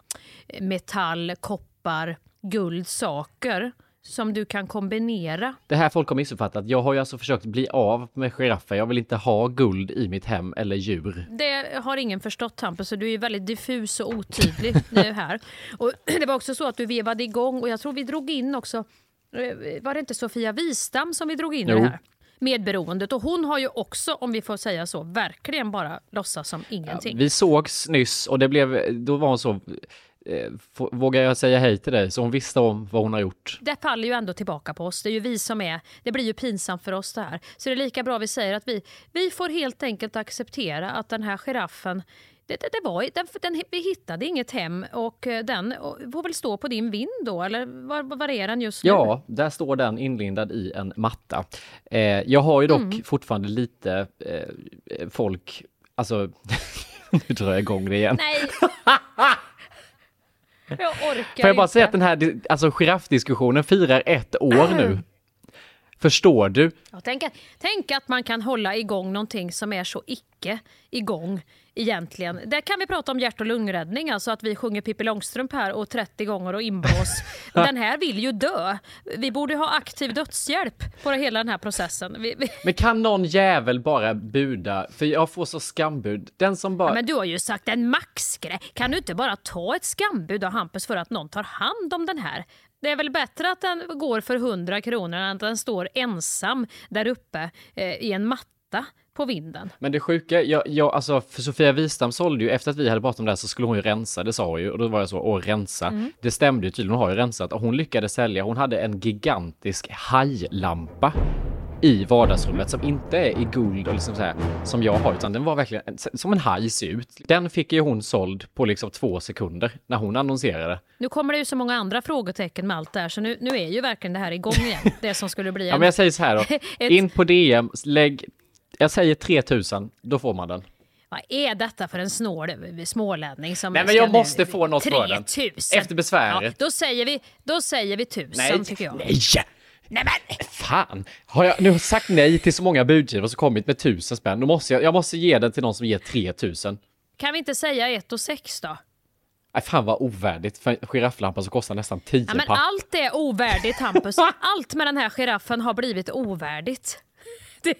metall, koppar, guld, saker som du kan kombinera. Det här folk har missuppfattat. Jag har ju alltså försökt bli av med giraffer. Jag vill inte ha guld i mitt hem eller djur. Det har ingen förstått Hampus, så du är väldigt diffus och otydlig <laughs> nu här. Och <clears throat> det var också så att du vevade igång och jag tror vi drog in också, eh, var det inte Sofia Wistam som vi drog in Jo. det här? Medberoendet och hon har ju också, om vi får säga så, verkligen bara låtsas som ingenting. Vi sågs nyss och det blev, då var hon så, vågar jag säga hej till dig? Så hon visste om vad hon har gjort. det faller ju ändå tillbaka på oss. Det är ju vi som är, det blir ju pinsamt för oss det här. Så det är lika bra vi säger att vi, vi får helt enkelt acceptera att den här giraffen det, det, det var, den, den, vi hittade inget hem och eh, den får väl stå på din vind då, eller var, var är den just nu? Ja, där står den inlindad i en matta. Eh, jag har ju dock Mm. fortfarande lite eh, folk, alltså, <laughs> nu drar jag igång det igen. Nej! <laughs> jag orkar Får jag bara inte. säga att den här alltså, giraffdiskussionen firar ett år nu. Förstår du? Ja, tänk, att- tänk att man kan hålla igång någonting som är så icke igång egentligen. Där kan vi prata om hjärt och lungräddning, alltså att vi sjunger Pippi Långstrump här och 30 gånger och inblås. <laughs> Den här vill ju dö. Vi borde ha aktiv dödshjälp på hela den här processen. Vi, vi, <laughs> Men kan någon jävel bara buda? För jag får så skambud. Den som bara... Ja, men du har ju sagt en maxgrej. Kan du inte bara ta ett skambud då Hampus för att någon tar hand om den här? Det är väl bättre att den går för 100 kronor än att den står ensam där uppe eh, i en matta på vinden. Men det sjuka, jag, jag, alltså för Sofia Wistam sålde ju, efter att vi hade pratat om det här så skulle hon ju rensa, det sa hon ju. Och då var jag så, åh rensa. Mm. Det stämde ju tydligen, hon har ju rensat. Och hon lyckades sälja, hon hade en gigantisk hajlampa i vardagsrummet som inte är i guld och liksom så här, som jag har, utan den var verkligen en- som en haj ser ut. Den fick ju hon såld på liksom två sekunder när hon annonserade. Nu kommer det ju så många andra frågetecken med allt det här så nu, nu är ju verkligen det här igång igen. <laughs> Det som skulle bli Ja en... men jag säger så här då, <laughs> Ett- in på DM, lägg, jag säger 3000, då får man den. Vad är detta för en snål smålänning som Nej, men jag nu- måste få något för den. 3000. Efter besväret. Ja, då säger vi, då säger vi tusen tycker jag. nej! Nej men! Fan! Har jag nu sagt nej till så många budgivare som kommit med tusen spänn, då måste jag, jag måste ge den till någon som ger 3000. Kan vi inte säga ett och sex då? Nej, fan vad ovärdigt för en girafflampa som kostar nästan 10 Ja, men papp. allt är ovärdigt Hampus. <laughs> Allt med den här giraffen har blivit ovärdigt. Det,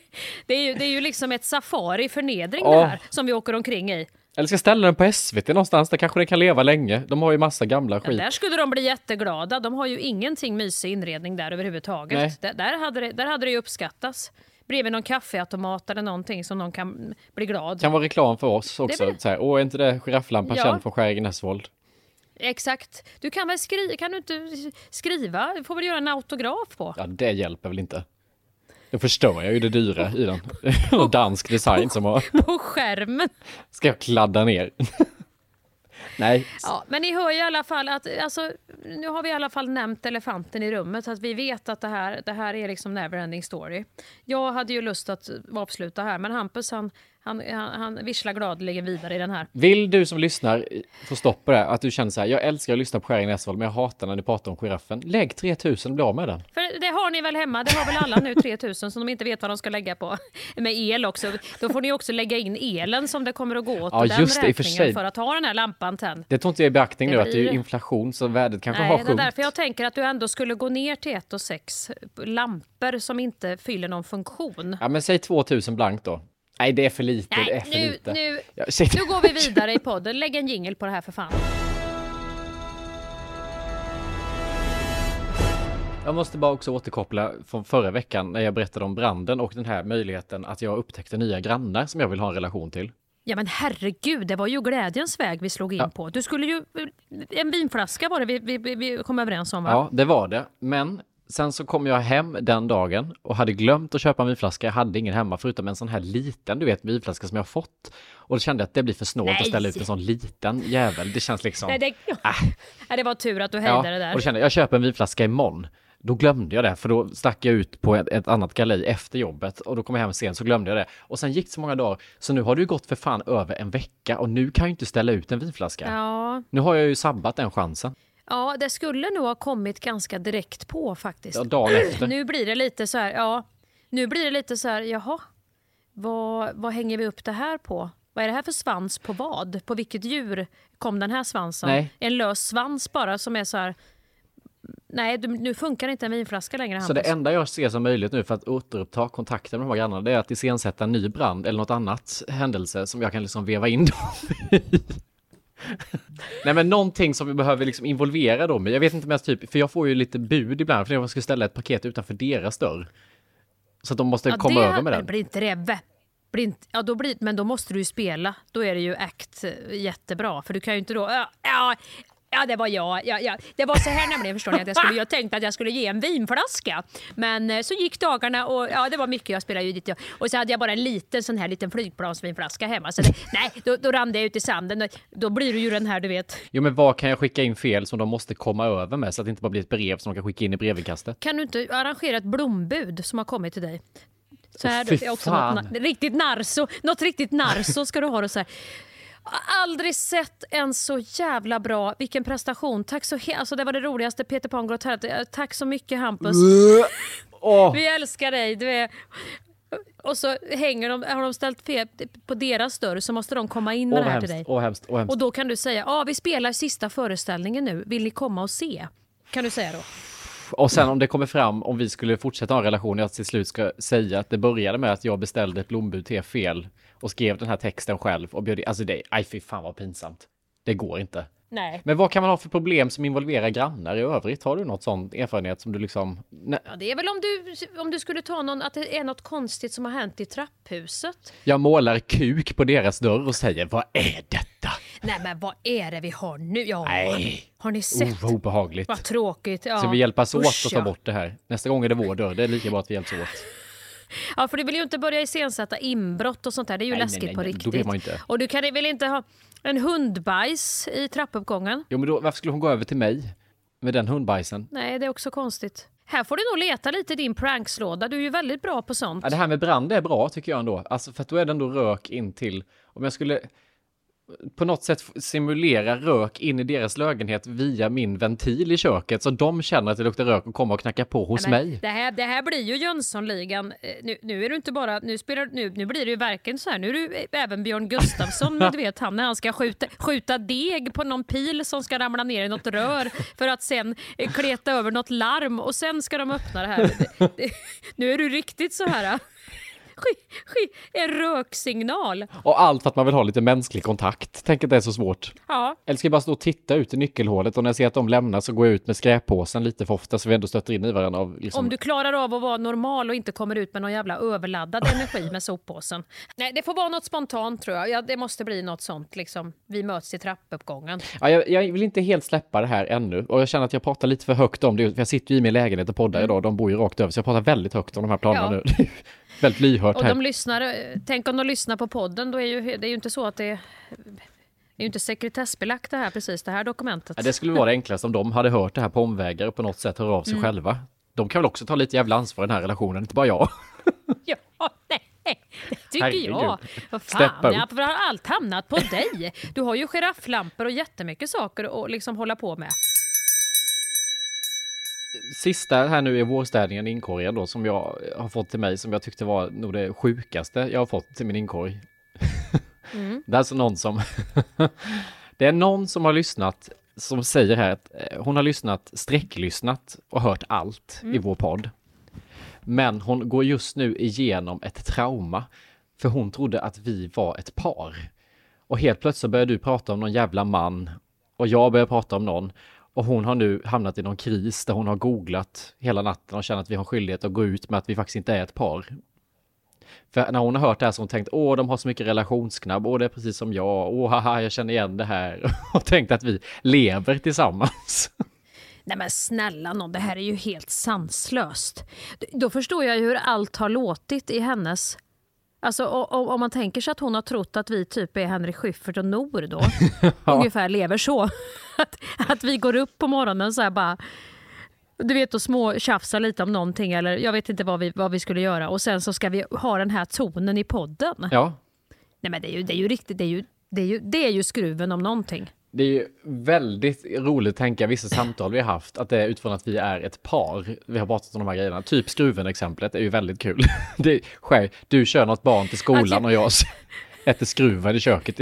det, är, ju, det är ju liksom ett safari förnedring Åh. det här som vi åker omkring i. Eller ska ställa den på SVT någonstans, där kanske den kan leva länge. De har ju massa gamla Ja, skit. där skulle de bli jätteglada. De har ju ingenting mysig inredning där överhuvudtaget. Nej. Där, där, hade det, där hade det ju uppskattats. Bredvid någon kaffeautomat eller någonting som någon kan bli glad. Kan vara reklam för oss också. väl- Så här, Åh, är inte det girafflampan Ja. känd från Skäringen-Hässvold? Exakt. Du kan väl skriva, kan du inte skriva? Du får väl göra en autograf på. Ja, det hjälper väl inte. Då förstör jag ju det dyra i den. <laughs> Och dansk design som har, På <laughs> skärmen. ska jag kladda ner. <laughs> Nej, Ja, men ni hör ju i alla fall att alltså, nu har vi i alla fall nämnt elefanten i rummet så att vi vet att det här, det här är liksom neverending story. Jag hade ju lust att avsluta här men Hampus han, han, han, han visslar gladeligen vidare i den här. Vill du som lyssnar få stopp på det, att du känner så här, jag älskar att lyssna på Skäringen Hässvold, men jag hatar när ni pratar om giraffen. Lägg 3000 och bli av med den. För det har ni väl hemma, det har väl alla nu 3000 som de inte vet vad de ska lägga på. <laughs> Med el också. Då får ni också lägga in elen som det kommer att gå åt Ja, och den just det, för sig. för att ha den här lampan tänd. Det tror inte jag i beaktning Det nu, att det är ju inflation, så värdet kanske Nej, har det är sjunkit. därför jag tänker att du ändå skulle gå ner till 1 och 6 lampor som inte fyller någon funktion. Ja, men säg 2000 blankt då. Nej, det är för lite. det är Nej, för nu, lite. nu, Ja, nu går vi vidare i podden. Lägg en jingel på det här för fan. Jag måste bara också återkoppla från förra veckan när jag berättade om branden och den här möjligheten att jag upptäckte nya grannar som jag vill ha en relation till. Ja men herregud, det var ju glädjens väg vi slog in Ja. på. Du skulle ju... En vinflaska var det vi, vi, vi- vi kom överens om va? Ja, det var det. Men sen så kom jag hem den dagen och hade glömt att köpa en vinflaska. Jag hade ingen hemma förutom en sån här liten, du vet, vinflaska som jag har fått. Och då kände jag att det blir för snålt att ställa ut en sån liten jävel. Det känns liksom... Nej, det, Nej, det var tur att du hejdade det där. och då kände jag, jag köper en vinflaska imorgon. Då glömde jag det, för då stack jag ut på ett, ett annat galej efter jobbet och då kom jag hem sent så glömde jag det. Och sen gick det så många dagar, så nu har det ju gått för fan över en vecka och nu kan jag ju inte ställa ut en vinflaska. Ja, Nu har jag ju sabbat den chansen. Ja, det skulle nog ha kommit ganska direkt på faktiskt. Ja, dagen efter. Nu blir det lite så här, ja, nu blir det lite så här, jaha, vad, vad hänger vi upp det här på? Vad är det här för svans på vad? På vilket djur kom den här svansen? Nej. En lös svans bara som är så här, nej nu funkar inte en vinflaska längre Så det enda jag ser som möjligt nu för att återuppta kontakten med de här grannarna, det är att iscensätta en ny brand eller något annat händelse som jag kan liksom veva in dem i. Nej men någonting som vi behöver liksom involvera dem i. Jag vet inte mest typ, för jag får ju lite bud ibland för jag ska ställa ett paket utanför deras dörr. Så att de måste komma det, över med den. Blir inte det blir inte, ja, då blir, men då måste du ju spela. Då är det ju act jättebra. För du kan ju inte då... Ja, ja, det var jag. Ja, ja. Det var så här nämligen, förstår ni, att jag, skulle, jag tänkte att jag skulle ge en vinflaska. Men eh, så gick dagarna och ja, det var mycket. Jag spelade ju ja. Och så hade jag bara en liten sån här liten flygplansvinflaska hemma. Så det, nej, då, då rann det ut i sanden. Då blir du ju den här, du vet. Jo men vad kan jag skicka in fel som de måste komma över med så att det inte bara blir ett brev som de kan skicka in i brevinkastet? Kan du inte arrangera ett blombud som har kommit till dig? Så här, det är också något, riktigt narso, något riktigt narso ska du ha. Och så här. Aldrig sett en så jävla bra, vilken prestation. Tack så alltså det var det roligaste Peter Pan gått här. Tack så mycket Hampus. <laughs> Åh! Vi älskar dig. Du är... Och så hänger de, har de ställt fel på deras dörr så måste de komma in med Åh det här till dig. hemskt, åh hemskt, åh hemskt. Och då kan du säga, ja vi spelar sista föreställningen nu, vill ni komma och se? Kan du säga då. Och sen om det kommer fram, om vi skulle fortsätta ha en relation, jag till slut ska säga att det började med att jag beställde ett blombud till fel och skrev den här texten själv och bjöd in. Alltså det, aj fy fan vad pinsamt. Det går inte. Nej. Men vad kan man ha för problem som involverar grannar i övrigt? Har du något sån erfarenhet som du liksom... Nej, Ja, det är väl om du, om du skulle ta någon, att det är något konstigt som har hänt i trapphuset. jag målar kuk på deras dörr och säger vad är detta? Nej men vad är det vi har nu? Ja, Nej. har ni sett? Oh, obehagligt. Vad tråkigt. Ja. Ska vi hjälpas åt Usch, att ta bort det här? Nästa gång är det vår dörr, det är lika bra att vi hjälps åt. <laughs> Ja, för du vill ju inte börja iscensätta inbrott och sånt där. Det är ju Nej, läskigt nej, på nej, då riktigt. vill man inte. Och du kan väl inte ha en hundbajs i trappuppgången? Jo men då, varför skulle hon gå över till mig? Med den hundbajsen? Nej, det är också konstigt. Här får du nog leta lite i din prankslåda. Du är ju väldigt bra på sånt. Ja, det här med brand är bra tycker jag ändå. Alltså för att då är det ändå rök in till om jag skulle på något sätt simulera rök in i deras lägenhet via min ventil i köket så de känner att det luktar rök och kommer och knackar på hos Nej, mig. Det här, det här blir ju Jönssonligan. Eh, Nu, nu är du inte bara, nu, spelar, nu, nu blir det ju verkligen så här, nu är du eh, även Björn Gustafsson, <laughs> men du vet han när han ska skjuta, skjuta deg på någon pil som ska ramla ner i något rör för att sen eh, kleta över något larm och sen ska de öppna det här. Det, det, nu är du riktigt så här. En röksignal. Och allt för att man vill ha lite mänsklig kontakt. Tänk att det är så svårt. Ja, Eller ska jag bara stå och titta ut i nyckelhålet och när jag ser att de lämnar så går jag ut med skräppåsen lite för ofta så vi ändå stöter in i varandra. Av, liksom... Om du klarar av att vara normal och inte kommer ut med någon jävla överladdad energi med soppåsen. <laughs> Nej, det får vara något spontant tror jag. Ja, det måste bli något sånt liksom. Vi möts i trappuppgången. ja, jag, jag vill inte helt släppa det här ännu och jag känner att jag pratar lite för högt om det. För jag sitter ju i min lägenhet och poddar idag. De bor ju rakt över så jag pratar väldigt högt om de här planerna Mm. Ja. nu. <laughs> Väldigt lyhört Och här. de lyssnar, eh, tänk om de lyssnar på podden, då är ju, det är ju inte så att det är, det är ju inte sekretessbelagt det här precis, det här dokumentet. Ja, det skulle vara det enklaste om de hade hört det här på omvägar och på något sätt hör av sig Mm. själva. De kan väl också ta lite jävla ansvar i den här relationen, inte bara jag. <laughs> Ja, nej, det tycker Herregud. jag. Vad fan, upp. ja, för har allt hamnat på dig? Du har ju girafflampor och jättemycket saker att liksom hålla på med. Sista här nu är vårstädningen i inkorgen då som jag har fått till mig som jag tyckte var nog det sjukaste jag har fått till min inkorg. <laughs> Det är alltså någon som <laughs> Det är någon som har lyssnat som säger här att eh, hon har lyssnat, sträcklyssnat och hört allt i vår podd. Men hon går just nu igenom ett trauma. För hon trodde att vi var ett par. Och helt plötsligt börjar du prata om någon jävla man. Och jag börjar prata om någon. Och hon har nu hamnat i någon kris där hon har googlat hela natten och känner att vi har skyldighet att gå ut med att vi faktiskt inte är ett par. För när hon har hört det här så har hon tänkt, åh, de har så mycket relationsknabb, åh, det är precis som jag, åh, haha, jag känner igen det här. <laughs> Och tänkt att vi lever tillsammans. Nej men snälla nån, det här är ju helt sanslöst. Då förstår jag ju hur allt har låtit i hennes... Alltså o- o- om man tänker sig att hon har trott att vi typ är Henrik Schyffert och Nor då. <laughs> Ungefär lever så. <laughs> Att, att vi går upp på morgonen så här bara... Du vet och små tjafsar lite om någonting eller jag vet inte vad vi, vad vi skulle göra och sen så ska vi ha den här tonen i podden. Ja, Nej men det är ju, det är ju riktigt, det är ju, det är ju, det är ju skruven om någonting. Det är ju väldigt roligt att tänka vissa samtal vi har haft, att det är utifrån att vi är ett par. Vi har pratat om de här grejerna. Typ skruven-exemplet är ju väldigt kul. <laughs> Det är, du kör något barn till skolan Okej. och jag äter skruven i köket.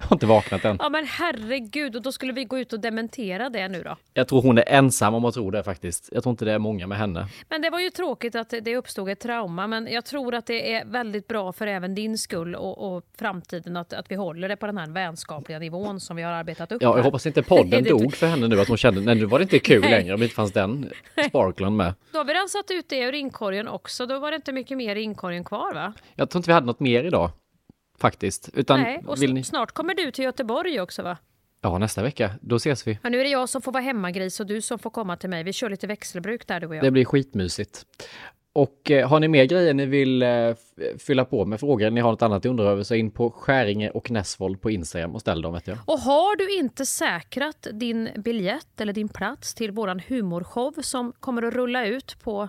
I, har inte vaknat än. Ja men herregud, och då skulle vi gå ut och dementera det nu då. Jag tror hon är ensam om att tro det faktiskt. Jag tror inte det är många med henne. Men det var ju tråkigt att det uppstod ett trauma men jag tror att det är väldigt bra för även din skull och, och framtiden att, att vi håller det på den här vänskapliga nivån som vi har arbetat upp Ja, jag hoppas inte podden <laughs> dog för henne nu, att hon kände, nej nu var det inte kul Nej. längre om det inte fanns den sparklen med. Då har vi rensat ut det ur inkorgen också, då var det inte mycket mer i inkorgen kvar va? Jag tror inte vi hade något mer idag, faktiskt. Utan Nej, och ni... snart kommer du till Göteborg också va? Ja, nästa vecka. Då ses vi. Ja, nu är det jag som får vara hemmagris och du som får komma till mig. Vi kör lite växelbruk där du och jag. Det blir skitmysigt. Och eh, har ni mer grejer ni vill eh, fylla på med frågor, ni har något annat ni undrar över, så in på Skäringe och Näsvold på Instagram och ställ dem vet jag. Och har du inte säkrat din biljett eller din plats till våran humorshow som kommer att rulla ut på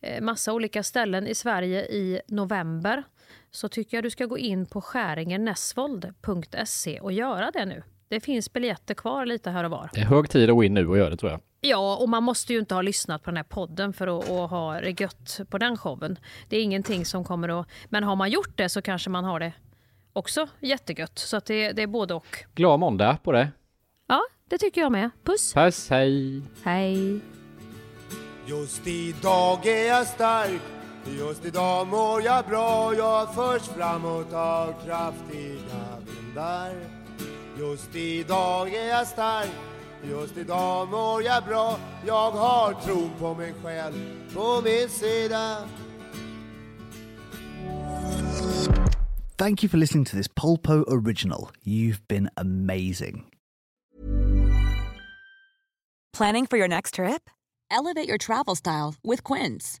eh, massa olika ställen i Sverige i november så tycker jag du ska gå in på skäringenäsvold.se och göra det nu. Det finns biljetter kvar lite här och var. Det är hög tid att gå in nu och göra det tror jag. Ja, och man måste ju inte ha lyssnat på den här podden för att, att ha det gött på den showen. Det är ingenting som kommer att... Men har man gjort det så kanske man har det också jättegött. Så att det, det är både och. Glad måndag på det. Ja, det tycker jag med. Puss! Puss, hej! Hej! Just idag är jag stark Just idag mår jag bra Jag förs framåt av kraftiga vindar Just idag är jag stark Just idag mår jag bra Jag har tron på mig själv på min sida Thank you for listening to this Polpo original. You've been amazing. Planning for your next trip? Elevate your travel style with Quince.